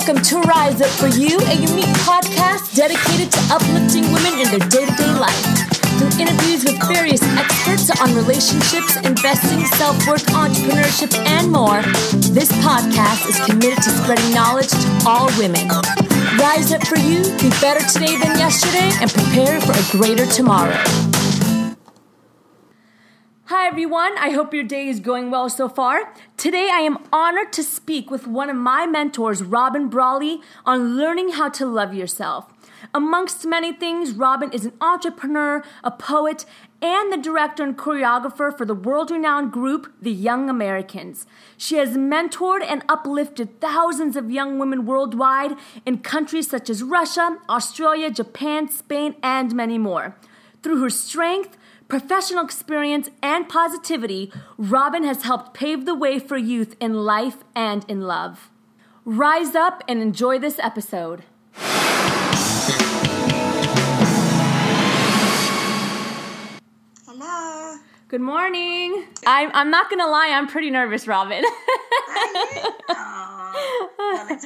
Welcome to Rise Up For You, a unique podcast dedicated to uplifting women in their day to day life. Through interviews with various experts on relationships, investing, self worth, entrepreneurship, and more, this podcast is committed to spreading knowledge to all women. Rise up for you, be better today than yesterday, and prepare for a greater tomorrow. Hi, everyone. I hope your day is going well so far. Today, I am honored to speak with one of my mentors, Robin Brawley, on learning how to love yourself. Amongst many things, Robin is an entrepreneur, a poet, and the director and choreographer for the world renowned group, The Young Americans. She has mentored and uplifted thousands of young women worldwide in countries such as Russia, Australia, Japan, Spain, and many more. Through her strength, professional experience, and positivity, Robin has helped pave the way for youth in life and in love. Rise up and enjoy this episode. Hello. Good morning. I'm, I'm not going to lie, I'm pretty nervous, Robin.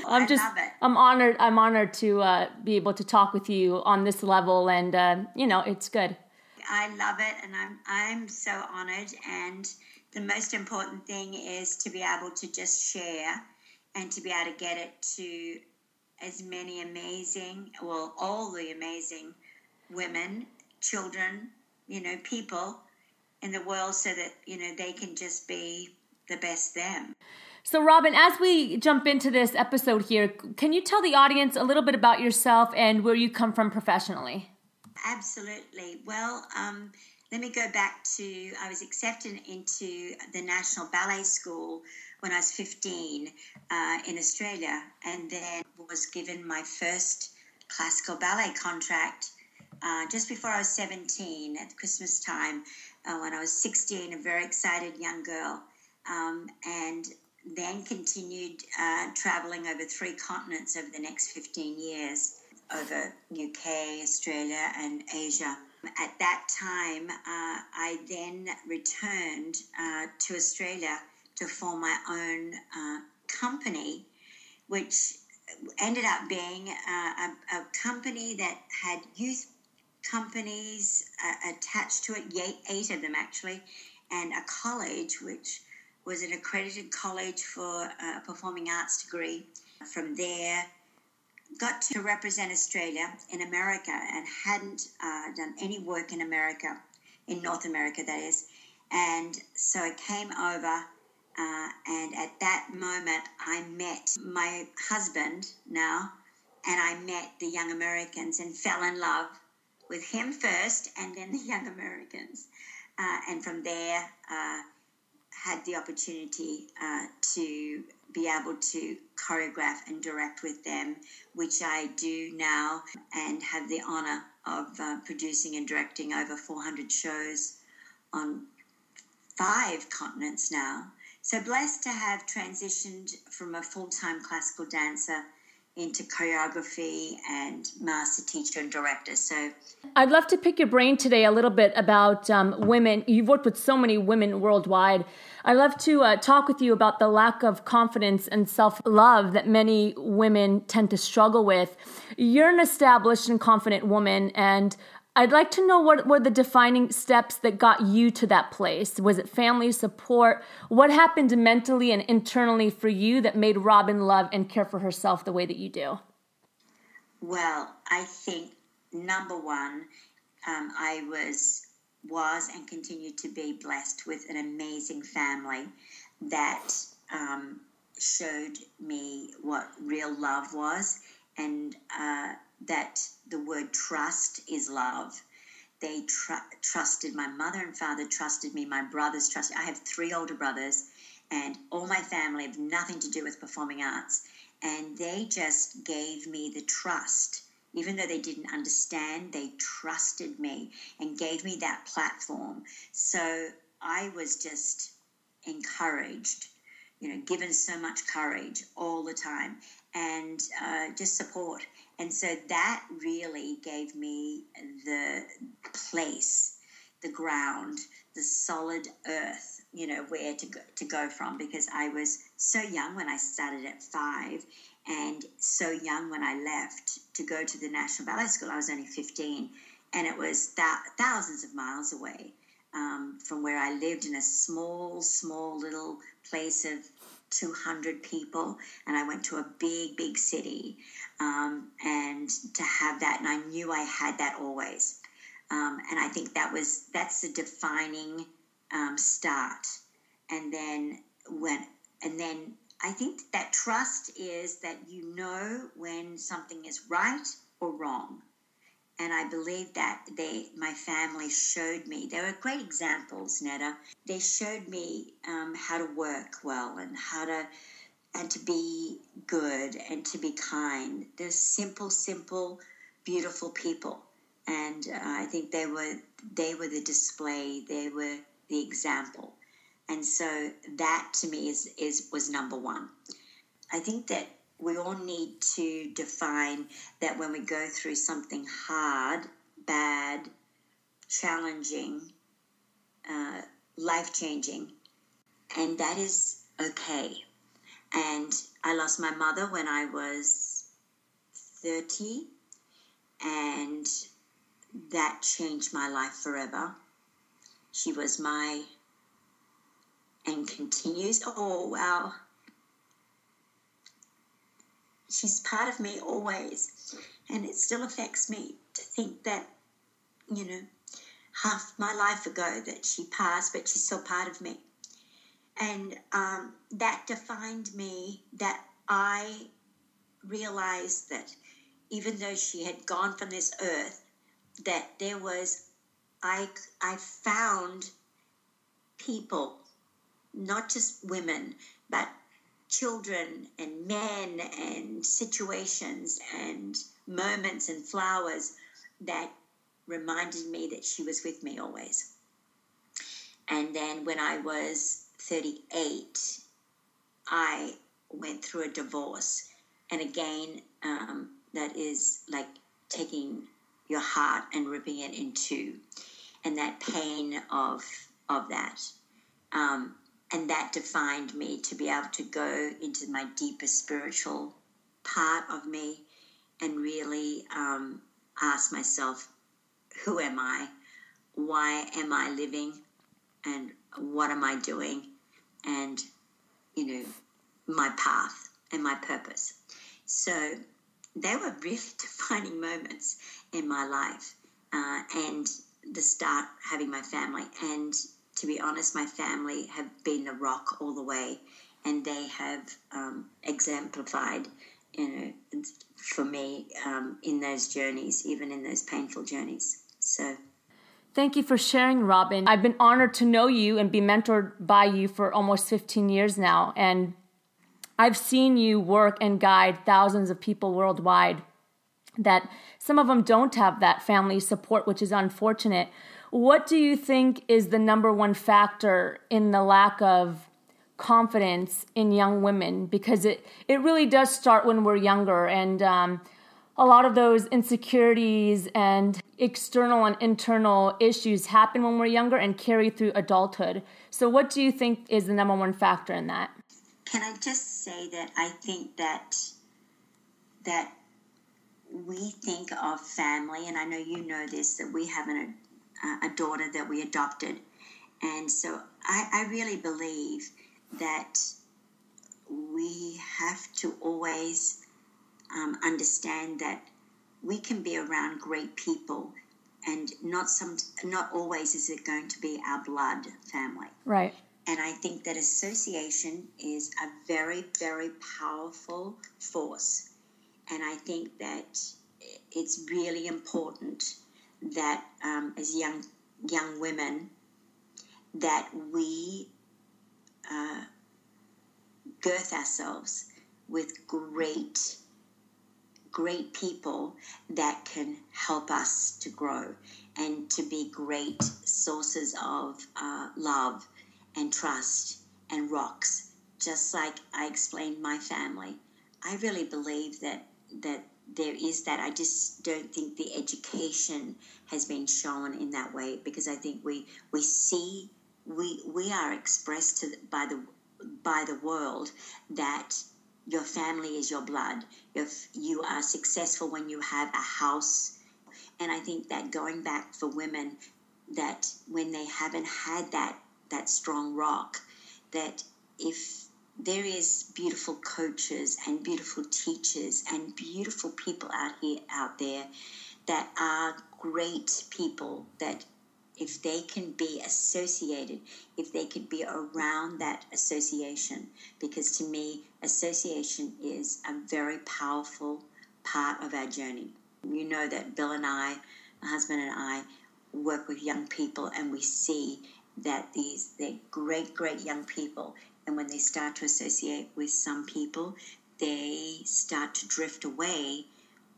I'm just. I'm honored I'm honored to uh, be able to talk with you on this level and uh, you know it's good. I love it, and I'm I'm so honored. And the most important thing is to be able to just share, and to be able to get it to as many amazing, well, all the amazing women, children, you know, people in the world, so that you know they can just be the best them. So, Robin, as we jump into this episode here, can you tell the audience a little bit about yourself and where you come from professionally? Absolutely. Well, um, let me go back to I was accepted into the National Ballet School when I was 15 uh, in Australia, and then was given my first classical ballet contract uh, just before I was 17 at Christmas time. Uh, when I was 16, a very excited young girl, um, and then continued uh, traveling over three continents over the next 15 years over UK, Australia, and Asia. At that time, uh, I then returned uh, to Australia to form my own uh, company, which ended up being uh, a, a company that had youth companies uh, attached to it, eight, eight of them actually, and a college, which was an accredited college for a performing arts degree. From there, got to represent Australia in America and hadn't uh, done any work in America, in North America, that is. And so I came over, uh, and at that moment, I met my husband now, and I met the Young Americans and fell in love with him first, and then the Young Americans. Uh, and from there, uh, had the opportunity uh, to be able to choreograph and direct with them, which I do now, and have the honor of uh, producing and directing over 400 shows on five continents now. So blessed to have transitioned from a full time classical dancer into choreography and master teacher and director. So I'd love to pick your brain today a little bit about um, women. You've worked with so many women worldwide. I'd love to uh, talk with you about the lack of confidence and self love that many women tend to struggle with. You're an established and confident woman, and I'd like to know what were the defining steps that got you to that place. Was it family support? What happened mentally and internally for you that made Robin love and care for herself the way that you do? Well, I think number one, um, I was was and continued to be blessed with an amazing family that um, showed me what real love was and uh, that the word trust is love. They tr- trusted my mother and father, trusted me, my brothers trusted. I have three older brothers, and all my family have nothing to do with performing arts. And they just gave me the trust even though they didn't understand, they trusted me and gave me that platform. So I was just encouraged, you know, given so much courage all the time and uh, just support. And so that really gave me the place, the ground, the solid earth, you know, where to go, to go from because I was so young when I started at five and so young when I left to go to the National Ballet School. I was only 15, and it was th- thousands of miles away um, from where I lived in a small, small little place of 200 people, and I went to a big, big city. Um, and to have that, and I knew I had that always. Um, and I think that was that's the defining um, start. And then when, and then I think that trust is that you know when something is right or wrong. And I believe that they, my family showed me. They were great examples, Netta. They showed me um, how to work well and how to, and to be good and to be kind. They're simple, simple, beautiful people. And uh, I think they were, they were the display. They were the example. And so that to me is, is was number one. I think that we all need to define that when we go through something hard, bad, challenging, uh, life changing, and that is okay. And I lost my mother when I was 30, and that changed my life forever. She was my and continues. Oh, wow. She's part of me always. And it still affects me to think that, you know, half my life ago that she passed, but she's still part of me. And um, that defined me that I realized that even though she had gone from this earth, that there was, I, I found people not just women, but children and men and situations and moments and flowers that reminded me that she was with me always. And then when I was 38, I went through a divorce. And again, um, that is like taking your heart and ripping it in two, and that pain of of that. Um, and that defined me to be able to go into my deepest spiritual part of me and really um, ask myself, who am I? Why am I living? And what am I doing? And, you know, my path and my purpose. So they were really defining moments in my life uh, and the start having my family. And to be honest, my family have been a rock all the way, and they have um, exemplified, you know, for me um, in those journeys, even in those painful journeys. So. Thank you for sharing, Robin. I've been honored to know you and be mentored by you for almost 15 years now. And I've seen you work and guide thousands of people worldwide that some of them don't have that family support, which is unfortunate. What do you think is the number one factor in the lack of confidence in young women? Because it, it really does start when we're younger. And um, a lot of those insecurities and external and internal issues happen when we're younger and carry through adulthood. So, what do you think is the number one factor in that? Can I just say that I think that that we think of family, and I know you know this, that we have an a daughter that we adopted. And so I, I really believe that we have to always um, understand that we can be around great people and not some not always is it going to be our blood family. Right. And i think that association is a very very powerful force. And i think that it's really important that um, as young young women that we uh, girth ourselves with great great people that can help us to grow and to be great sources of uh, love and trust and rocks. Just like i explained my family i really believe that that there is that. I just don't think the education has been shown in that way because I think we we see we we are expressed to by the by the world that your family is your blood. If you are successful when you have a house, and I think that going back for women, that when they haven't had that that strong rock, that if there is beautiful coaches and beautiful teachers and beautiful people out here out there that are great people that if they can be associated, if they could be around that association, because to me, association is a very powerful part of our journey. You know that Bill and I, my husband and I, work with young people, and we see that these they're great, great young people, and when they start to associate with some people, they start to drift away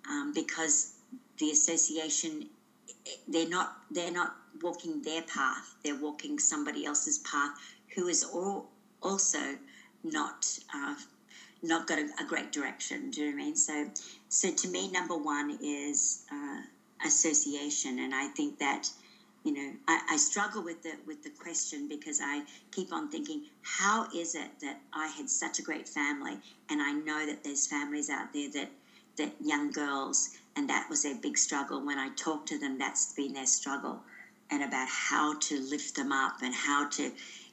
um, because the association they're not they're not walking their path. They're walking somebody else's path who is all, also not uh, not got a, a, great direction. Do you know i mean? So so to me number one is uh, association. And i think that you know I, I struggle with the with the question because i keep on thinking how is it that i had such a great family and i know that there's families out there that that young girls and that was their big struggle. When I talk to them, that's been their struggle, and about how to lift them up and how to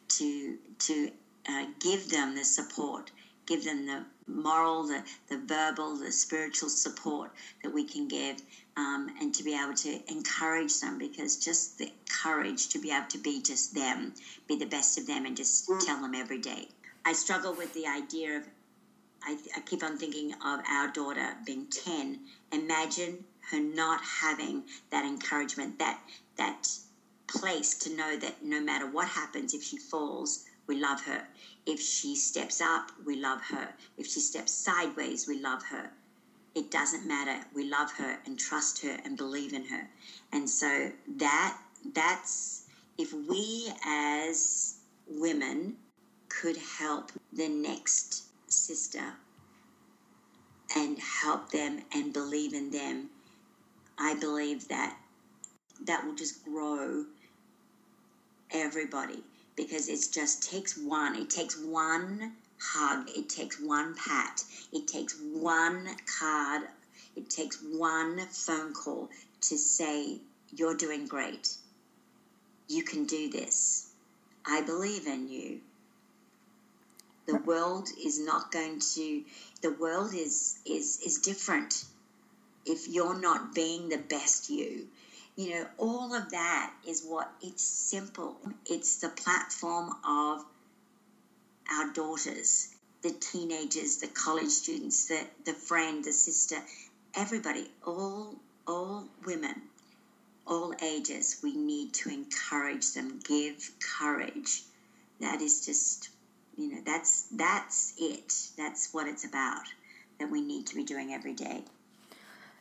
to to uh, give them the support, give them the moral, the, the verbal, the spiritual support that we can give, um, and to be able to encourage them because just the courage to be able to be just them, be the best of them, and just mm. tell them every day. I struggle with the idea of I, I keep on thinking of our daughter being 10. Imagine her not having that encouragement, that, that place to know that no matter what happens, if she falls, we love her. If she steps up, we love her. If she steps sideways, we love her. It doesn't matter. We love her and trust her and believe in her. And so that that's if we as women could help the next sister and help them and believe in them, I believe that that will just grow everybody because it just takes one. It takes one hug. It takes one pat. It takes one card. It takes one phone call to say, You're doing great. You can do this. I believe in you the world is not going to the world is is is different if you're not being the best you you know all of that is what it's simple it's the platform of our daughters the teenagers the college students the the friend the sister everybody all all women all ages we need to encourage them give courage. That is just you know that's that's it. That's what it's about that we need to be doing every day.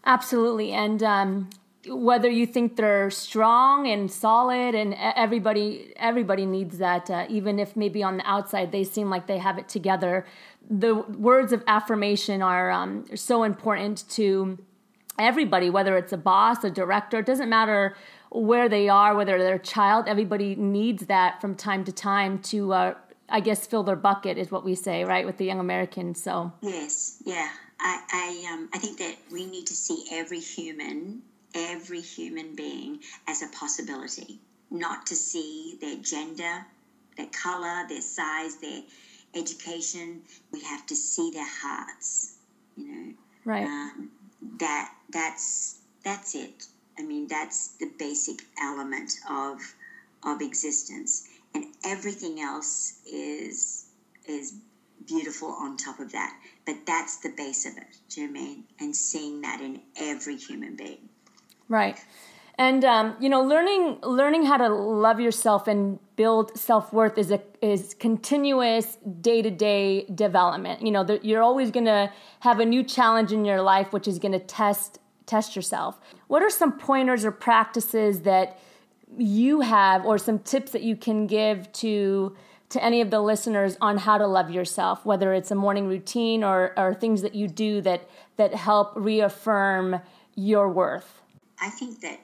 Absolutely. And um, whether you think they're strong and solid and everybody everybody needs that uh, even if maybe on the outside they seem like they have it together the words of affirmation are um, so important to everybody whether it's a boss a director it doesn't matter where they are whether they're a child everybody needs that from time to time to uh, I guess fill their bucket is what we say, right, with the young Americans. So yes, yeah, I I um I think that we need to see every human, every human being as a possibility, not to see their gender, their color, their size, their education. We have to see their hearts. You know, right? Um, that that's that's it. I mean, that's the basic element of of existence and everything else is is beautiful on top of that. But that's the base of it, do you know I mean? And seeing that in every human being. Right. And um, you know, learning learning how to love yourself and build self worth is a is continuous day to day development. You know, you're always going to have a new challenge in your life, which is going to test test yourself. What are some pointers or practices that you have or some tips that you can give to to any of the listeners on how to love yourself whether it's a morning routine or or things that you do that that help reaffirm your worth i think that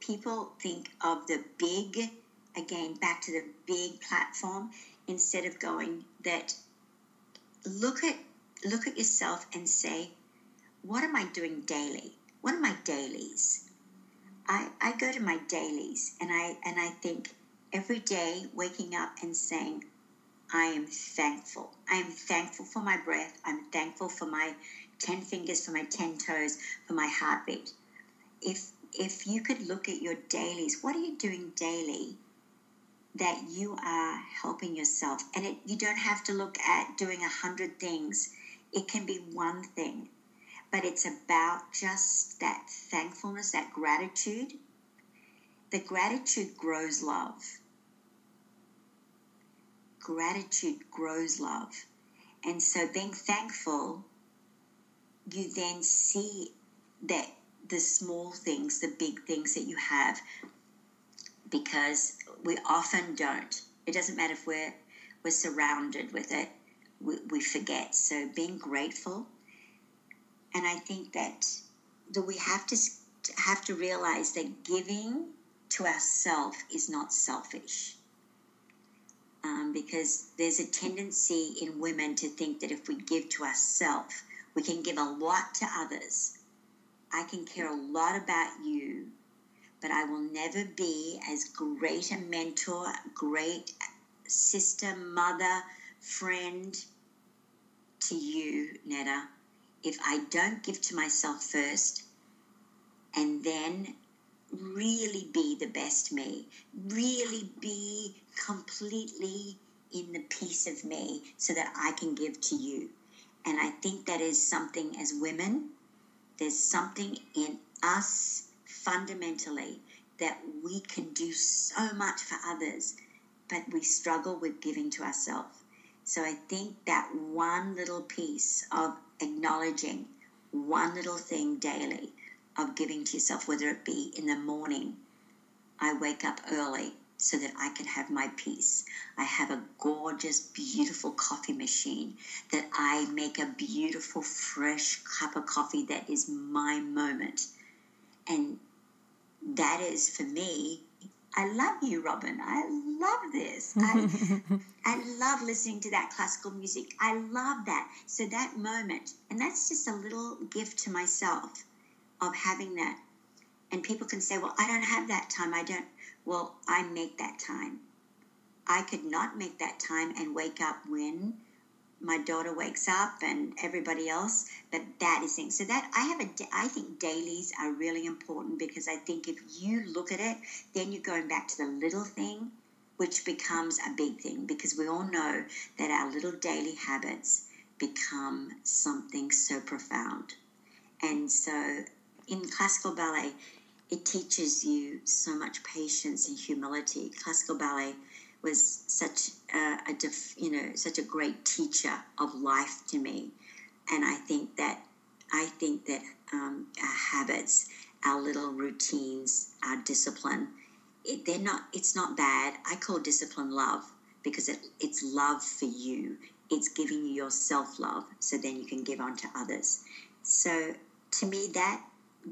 people think of the big again back to the big platform instead of going that look at look at yourself and say, what am I doing daily? What are my dailies? I, I go to my dailies and I and I think every day waking up and saying, I am thankful. I am thankful for my breath. I'm thankful for my 10 fingers, for my 10 toes, for my heartbeat. If if you could look at your dailies, what are you doing daily that you are helping yourself? And it, you don't have to look at doing a hundred things. It can be one thing, but it's about just that thankfulness, that gratitude. The gratitude grows love. Gratitude grows love. And so being thankful, you then see that the small things, the big things that you have, because we often don't. It doesn't matter if we're we're surrounded with it, we, we forget. So being grateful, and I think that that we have to have to realize that giving to ourselves is not selfish. Um, because there's a tendency in women to think that if we give to ourselves, we can give a lot to others I can care a lot about you, but I will never be as great a mentor, great sister, mother, friend to you, Netta, if I don't give to myself first and then really be the best me, really be completely in the piece of me so that I can give to you. And I think that is something as women there's something in us fundamentally that we can do so much for others, but we struggle with giving to ourselves. So I think that one little piece of acknowledging one little thing daily of giving to yourself, whether it be in the morning, I wake up early so that I can have my peace. I have a gorgeous, beautiful coffee machine that I make a beautiful, fresh cup of coffee that is my moment. And that is for me. I love you, Robin. I love this. I, I love listening to that classical music. I love that. So, that moment, and that's just a little gift to myself of having that. And people can say, Well, I don't have that time. I don't well, I make that time. I could not make that time and wake up when my daughter wakes up and everybody else, but that is thing. So that I have a, I think dailies are really important because I think if you look at it, then you're going back to the little thing, which becomes a big thing because we all know that our little daily habits become something so profound. And so in classical ballet, it teaches you so much patience and humility. Classical ballet was such a, a def, you know such a great teacher of life to me, and I think that I think that um, our habits, our little routines, our discipline, it, they're not. It's not bad. I call discipline love because it, it's love for you. It's giving you your self love, so then you can give on to others. So to me, that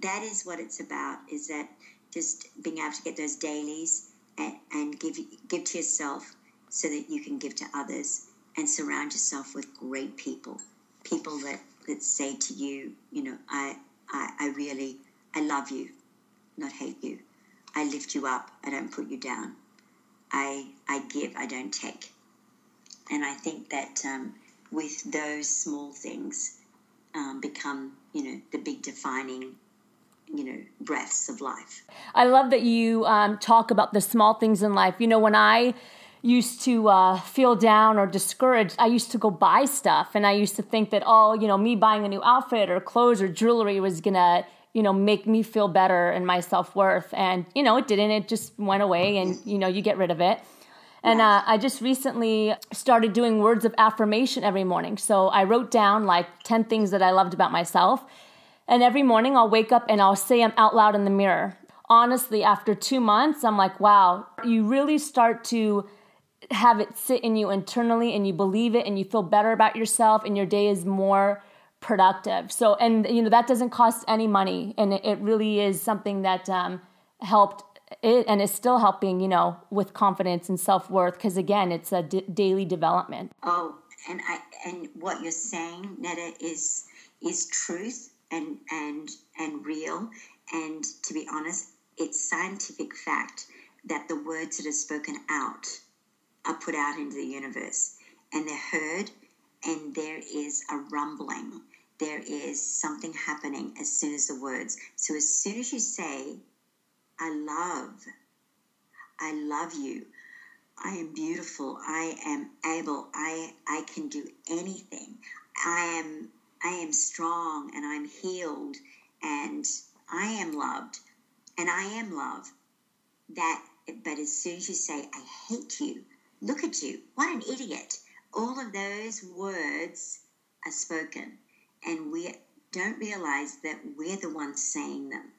that is what it's about is that just being able to get those dailies and, and give give to yourself so that you can give to others and surround yourself with great people people that that say to you you know i i, I really i love you not hate you. I lift you up. I don't put you down. I i give. I don't take. And i think that um, with those small things um, become you know the big defining you know breaths of life. I love that you um, talk about the small things in life. You know when i used to uh, feel down or discouraged i used to go buy stuff and i used to think that oh you know me buying a new outfit or clothes or jewelry was gonna you know make me feel better and my self-worth. And you know it didn't. It just went away and you know you get rid of it. And uh, I just recently started doing words of affirmation every morning. So I wrote down like 10 things that I loved about myself. And every morning I'll wake up and I'll say them out loud in the mirror. Honestly, after two months, I'm like, wow, you really start to have it sit in you internally and you believe it and you feel better about yourself and your day is more productive. So, and you know, that doesn't cost any money and it, really is something that um, helped it and is still helping, you know, with confidence and self worth because again, it's a d- daily development. Oh, and I and what you're saying, Netta, is is truth and and and real. And to be honest, it's scientific fact that the words that are spoken out are put out into the universe. And they're heard and there is a rumbling. There is something happening as soon as the words. So as soon as you say i love i love you. I am beautiful. I am able. I i can do anything. I am i am strong and i'm healed and i am loved and i am love. That but as soon as you say i hate you look at you. What an idiot. All of those words are spoken, and we don't realize that we're the ones saying them.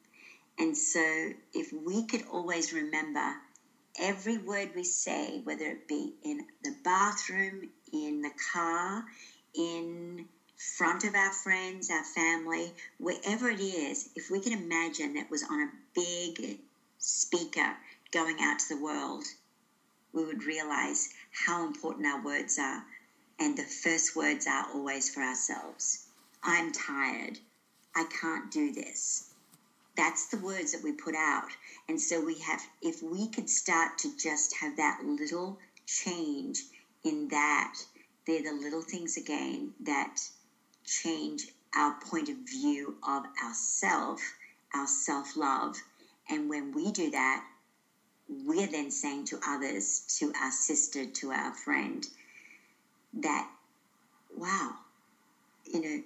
And so, if we could always remember every word we say, whether it be in the bathroom, in the car, in front of our friends, our family, wherever it is, if we can imagine that was on a big speaker going out to the world, we would realize how important our words are. And the first words are always for ourselves I'm tired. I can't do this. That's the words that we put out. And so we have, if we could start to just have that little change in that, they're the little things again that change our point of view of ourself, our self love. And when we do that, we're then saying to others, to our sister, to our friend, that, wow, you know,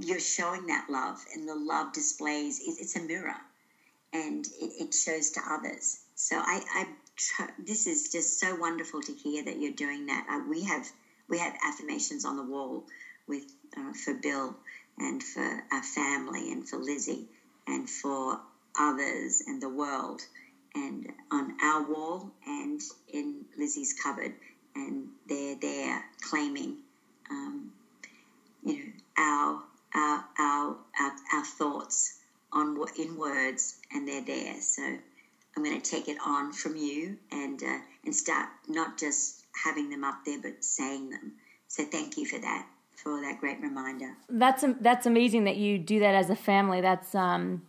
you're showing that love, and the love displays, it's a mirror and it, shows to others. So I, I this is just so wonderful to hear that you're doing that. Uh, we have we have affirmations on the wall with uh, for Bill and for our family and for Lizzie and for others and the world and on our wall and in Lizzie's cupboard, and they're there claiming, um, you know, our, our our our our thoughts on in words, and they're there. So I'm going to take it on from you and uh, and start not just having them up there, but saying them. So thank you for that for that great reminder. That's that's amazing that you do that as a family. That's um,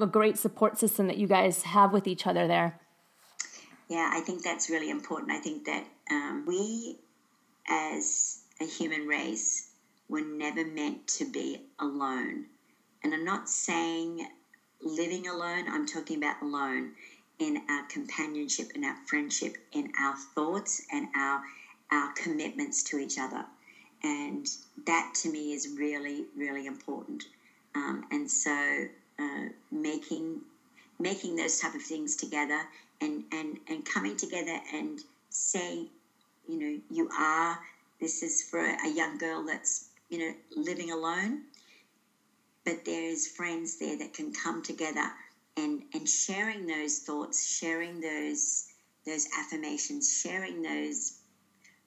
a great support system that you guys have with each other there. Yeah, I think that's really important. I think that um, we, as a human race, were never meant to be alone. And I'm not saying living alone, I'm talking about alone in our companionship, in our friendship, in our thoughts, and our, our commitments to each other. And that to me is really, really important. Um, and so uh, making making those type of things together and and and coming together and saying you know you are this is for a young girl that's you know living alone but there's friends there that can come together and and sharing those thoughts sharing those those affirmations sharing those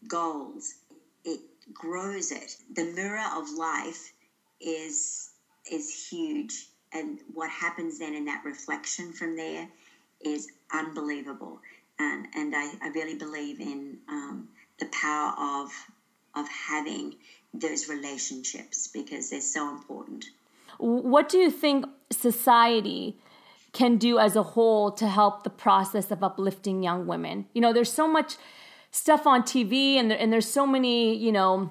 goals it grows it the mirror of life is is huge and what happens then in that reflection from there is unbelievable. And, and I, I really believe in um, the power of, of having those relationships because they're so important. What do you think society can do as a whole to help the process of uplifting young women? You know, there's so much stuff on TV and, and there's so many, you know,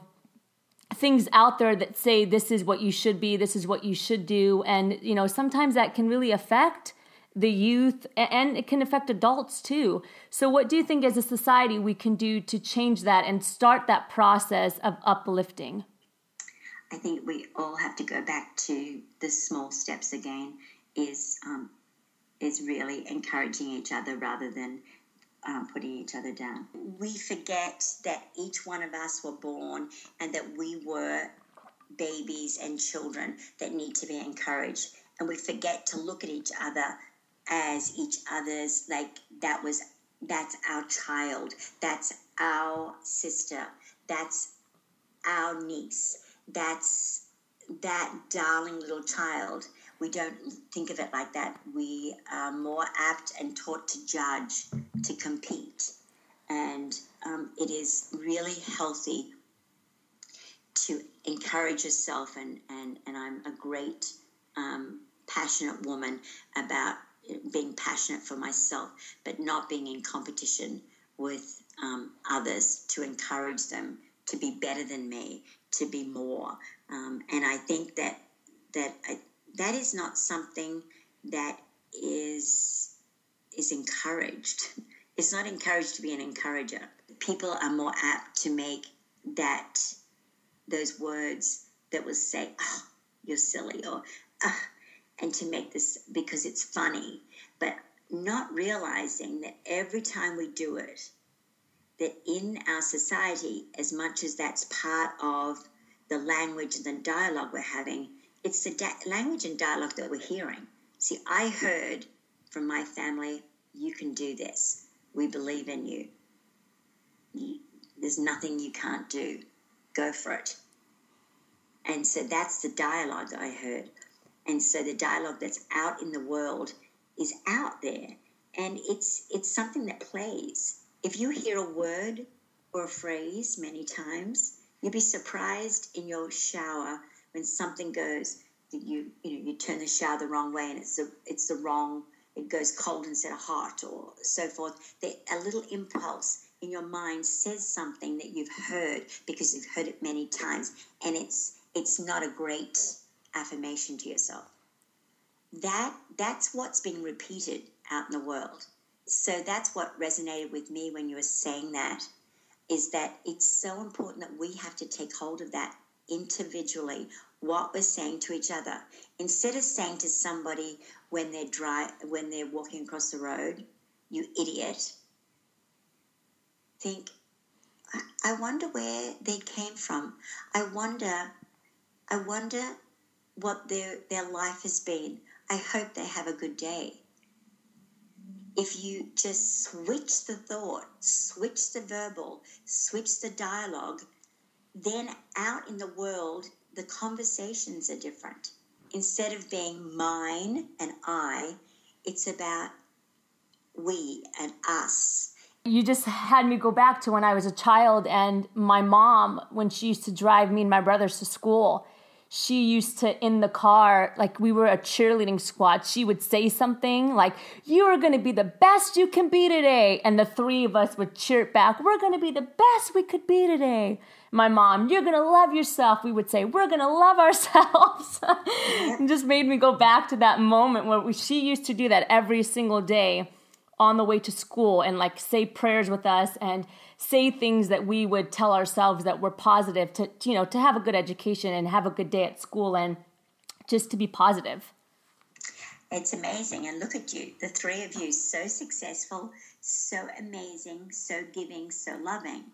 things out there that say this is what you should be, this is what you should do. And, you know, sometimes that can really affect the youth and it can affect adults too. So, what do you think as a society we can do to change that and start that process of uplifting? I think we all have to go back to the small steps again. Is um, is really encouraging each other rather than um, putting each other down. We forget that each one of us were born and that we were babies and children that need to be encouraged. And we forget to look at each other as each other's, like that was, that's our child, that's our sister, that's our niece, that's that darling little child we don't think of it like that. We are more apt and taught to judge, to compete. And um, it is really healthy to encourage yourself, and, and, and I'm a great, um, passionate woman about being passionate for myself, but not being in competition with um, others to encourage them to be better than me, to be more. Um, and I think that that I, that is not something that is is encouraged. It's not encouraged to be an encourager. People are more apt to make that those words that will say, "Oh, you're silly," or oh, and to make this because it's funny, but not realizing that every time we do it, that in our society, as much as that's part of the language and the dialogue we're having, it's the da- language and dialogue that we're hearing. See, I heard from my family, you can do this. We believe in you. There's nothing you can't do. Go for it. And so that's the dialogue I heard. And so the dialogue that's out in the world is out there. And it's it's something that plays. If you hear a word or a phrase many times, you'd be surprised in your shower when something goes you you know you turn the shower the wrong way and it's the it's the wrong it goes cold instead of hot or so forth. That a little impulse in your mind says something that you've heard because you've heard it many times and it's it's not a great affirmation to yourself. That that's what's being repeated out in the world. So that's what resonated with me when you were saying that is that it's so important that we have to take hold of that individually what we're saying to each other. Instead of saying to somebody when they're dry when they're walking across the road you idiot think i wonder where they came from. I wonder i wonder what their their life has been. I hope they have a good day. If you just switch the thought, switch the verbal, switch the dialogue, then out in the world, the conversations are different. Instead of being mine and I, it's about we and us. You just had me go back to when I was a child and my mom, when she used to drive me and my brothers to school, she used to in the car like we were a cheerleading squad she would say something like you are going to be the best you can be today and the three of us would cheer back we're going to be the best we could be today my mom you're going to love yourself we would say we're going to love ourselves. And just made me go back to that moment where we, she used to do that every single day on the way to school and like say prayers with us and say things that we would tell ourselves that were positive to you know to have a good education and have a good day at school and just to be positive. It's amazing and look at you the three of you so successful so amazing so giving so loving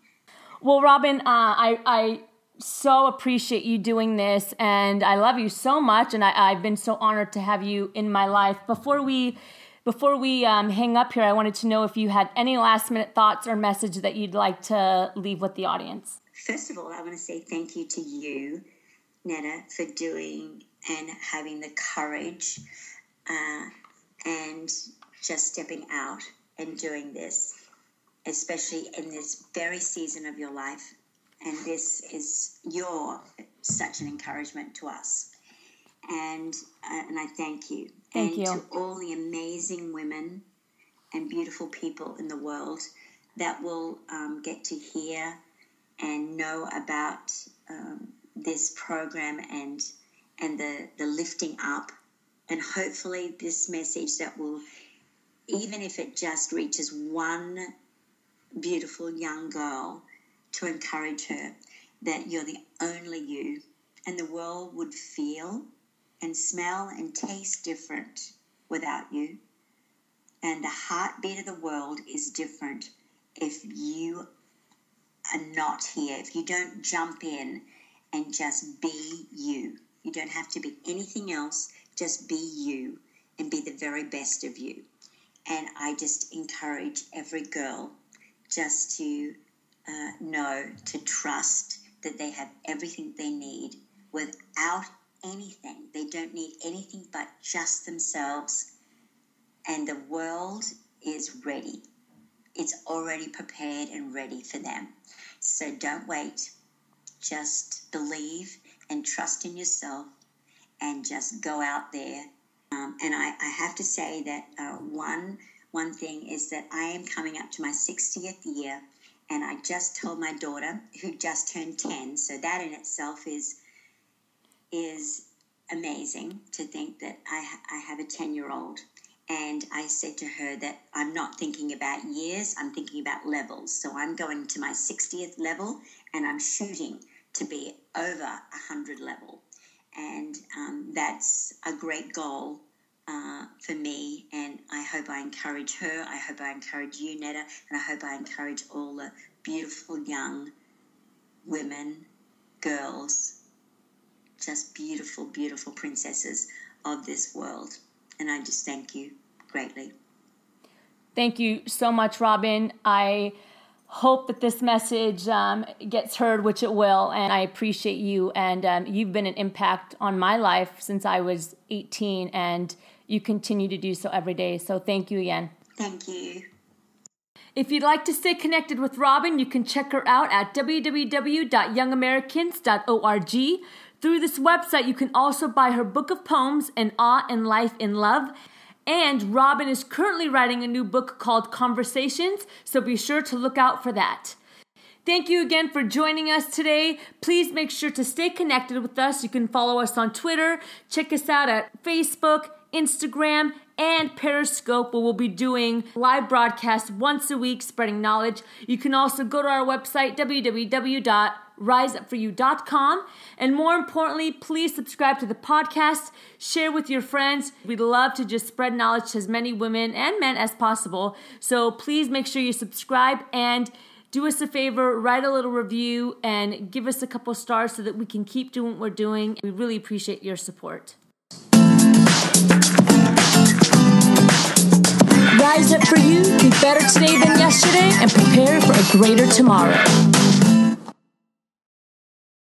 well robin uh, i i so appreciate you doing this and i love you so much and I, i've been so honored to have you in my life before we before we um, hang up here, I wanted to know if you had any last minute thoughts or message that you'd like to leave with the audience. First of all, I want to say thank you to you, Netta, for doing and having the courage uh, and just stepping out and doing this, especially in this very season of your life. And this is your such an encouragement to us. And uh, and I thank you. Thank and you. to all the amazing women and beautiful people in the world that will um, get to hear and know about um, this program and and the, the lifting up and hopefully this message that will even if it just reaches one beautiful young girl to encourage her that you're the only you and the world would feel and smell and taste different without you. And the heartbeat of the world is different if you are not here, if you don't jump in and just be you. You don't have to be anything else, just be you and be the very best of you. And I just encourage every girl just to uh, know, to trust that they have everything they need without anything. They don't need anything but just themselves. And the world is ready. It's already prepared and ready for them. So don't wait. just believe and trust in yourself and just go out there. Um, and I, I, have to say that uh, one one thing is that I am coming up to my 60th year, and I just told my daughter, who just turned 10, so that in itself is is amazing to think that I, I have a 10 year old. And I said to her that I'm not thinking about years, I'm thinking about levels. So I'm going to my 60th level and I'm shooting to be over 100 level. And um, that's a great goal uh, for me. And I hope I encourage her. I hope I encourage you, Netta. And I hope I encourage all the beautiful young women, girls, just beautiful, beautiful princesses of this world. And I just thank you greatly. Thank you so much, Robin. I hope that this message um, gets heard, which it will. And I appreciate you. And um, you've been an impact on my life since I was 18, and you continue to do so every day. So thank you again. Thank you. If you'd like to stay connected with Robin, you can check her out at www.youngamericans.org. Through this website, you can also buy her book of poems, An Awe and Life in Love. And Robin is currently writing a new book called Conversations, so be sure to look out for that. Thank you again for joining us today. Please make sure to stay connected with us. You can follow us on Twitter, check us out at Facebook, Instagram, and Periscope, where we'll be doing live broadcasts once a week, spreading knowledge. You can also go to our website, www riseupforyou.com. And more importantly, please subscribe to the podcast, share with your friends. We'd love to just spread knowledge to as many women and men as possible. So please make sure you subscribe and do us a favor, write a little review and give us a couple stars so that we can keep doing what we're doing. We really appreciate your support. Rise up for you, be better today than yesterday, and prepare for a greater tomorrow.